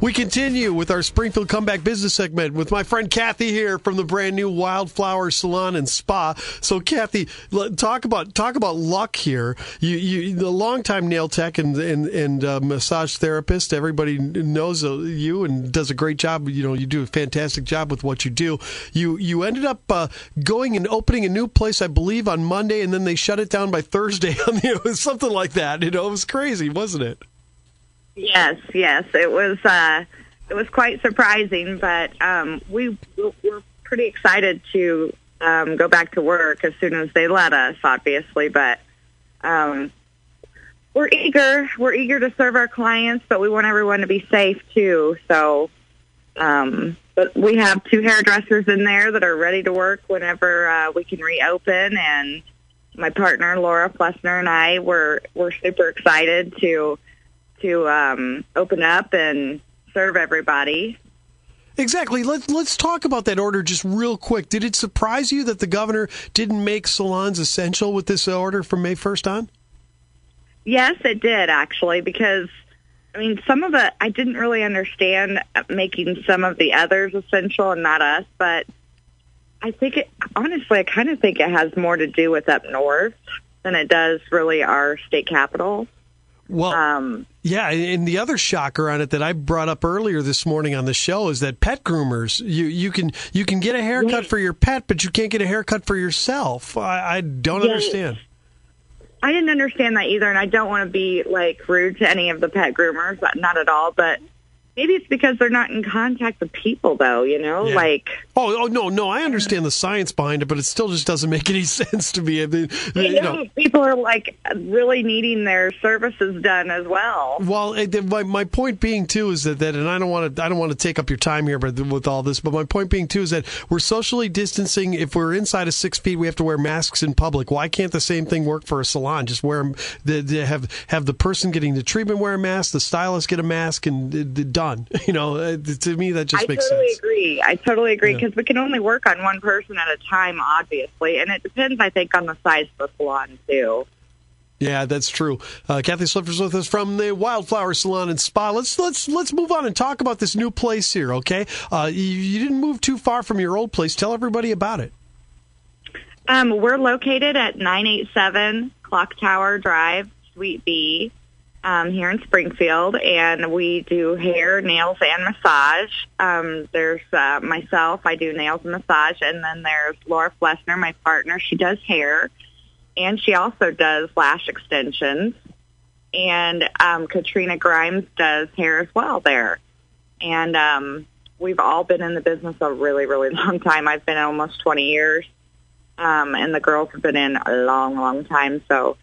We continue with our Springfield Comeback Business segment with my friend Kathy here from the brand new Wildflower Salon and Spa. So, Kathy, talk about talk about luck here. You, you the longtime nail tech and and, and uh, massage therapist. Everybody knows uh, you and does a great job. You know, you do a fantastic job with what you do. You you ended up uh, going and opening a new place, I believe, on Monday, and then they shut it down by Thursday. it was something like that. You know, it was crazy, wasn't it? Yes, yes, it was. Uh, it was quite surprising, but um, we were pretty excited to um, go back to work as soon as they let us, obviously. But um, we're eager. We're eager to serve our clients, but we want everyone to be safe too. So, um, but we have two hairdressers in there that are ready to work whenever uh, we can reopen. And my partner Laura Flessner and I were were super excited to to um, open up and serve everybody. Exactly. Let's let's talk about that order just real quick. Did it surprise you that the governor didn't make salons essential with this order from May first on? Yes, it did actually, because I mean, some of it I didn't really understand making some of the others essential and not us, but I think it honestly, I kind of think it has more to do with up north than it does really our state capital. Well, um, yeah, and the other shocker on it that I brought up earlier this morning on the show is that pet groomers you you can you can get a haircut for your pet, but you can't get a haircut for yourself. I, I don't understand. I didn't understand that either, and I don't want to be like rude to any of the pet groomers, not at all. But Maybe it's because they're not in contact with people, though. You know, yeah. like oh, oh no, no, I understand the science behind it, but it still just doesn't make any sense to me. I mean, you, you know, know, people are like really needing their services done as well. Well, eh, my my point being too is that, that and I don't want to I don't want to take up your time here, but with all this, but my point being too is that we're socially distancing. If we're inside of six feet, we have to wear masks in public. Why can't the same thing work for a salon? Just wear. The, the have have the person getting the treatment wear a mask, the stylist get a mask, and uh, the, done done. You know, uh, to me that just I makes totally sense. I totally agree. I totally agree because yeah. we can only work on one person at a time, obviously, and it depends, I think, on the size of the salon too. Yeah, that's true. Uh, Kathy Slippers with us from the Wildflower Salon and Spa. Let's let's let's move on and talk about this new place here. Okay, uh, you, you, didn't move too far from your old place. Tell everybody about it. Um, we're located at nine eight seven Clock Tower Drive, Suite B um, here in Springfield, and we do hair, nails, and massage. Um, there's uh, myself, I do nails and massage, and then there's Laura Flessner, my partner. She does hair, and she also does lash extensions. And um, Katrina Grimes does hair as well there. And um, we've all been in the business a really, really long time. I've been in almost 20 years, um, and the girls have been in a long, long time. So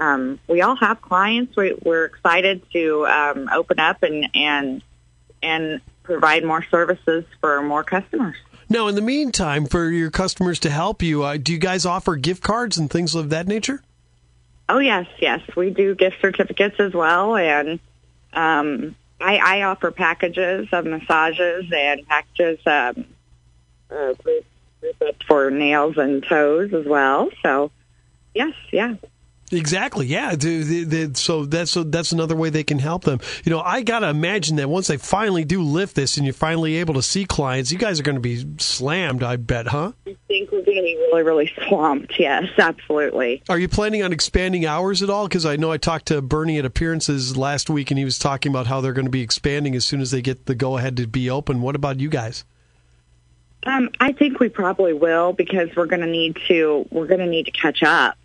um, we all have clients. We, we're excited to um, open up and and and provide more services for more customers. Now, in the meantime, for your customers to help you, uh, do you guys offer gift cards and things of that nature? Oh yes, yes, we do gift certificates as well, and um, I, I offer packages of massages and packages um, uh, for nails and toes as well. So, yes, yeah. Exactly. Yeah. So that's so that's another way they can help them. You know, I gotta imagine that once they finally do lift this and you're finally able to see clients, you guys are going to be slammed. I bet, huh? I think we're going to be really, really swamped. Yes, absolutely. Are you planning on expanding hours at all? Because I know I talked to Bernie at Appearances last week, and he was talking about how they're going to be expanding as soon as they get the go ahead to be open. What about you guys? Um, I think we probably will because we're going to need to. We're going to need to catch up.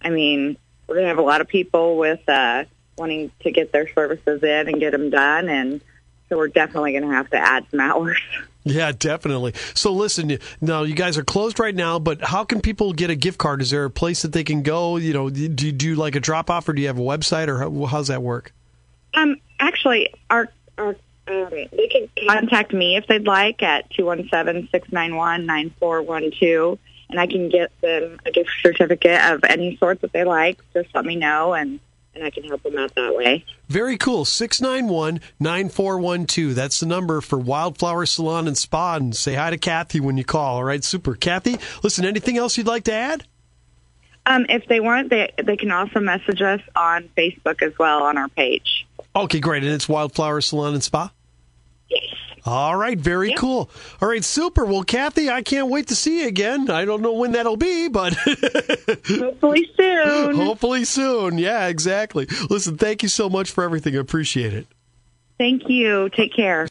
I mean, we're going to have a lot of people with uh, wanting to get their services in and get them done, and so we're definitely going to have to add some hours. Yeah, definitely. So listen, now you guys are closed right now, but how can people get a gift card? Is there a place that they can go? You know, do you like a drop off, or do you have a website, or how, how's that work? Um, actually, our our um, they can contact me if they'd like at 217 691 9412 and I can get them a gift certificate of any sort that they like, just let me know and and I can help them out that way. Very cool. 691 9412. That's the number for Wildflower Salon and Spa. And say hi to Kathy when you call. All right, super. Kathy, listen, anything else you'd like to add? Um, if they want, they, they can also message us on Facebook as well on our page. Okay, great. And it's Wildflower Salon and Spa? All right, very Yep. cool. All right, super. Well, Kathy, I can't wait to see you again. I don't know when that'll be, but Hopefully soon. hopefully soon. Yeah, exactly. Listen, thank you so much for everything. I appreciate it. Thank you. Take care.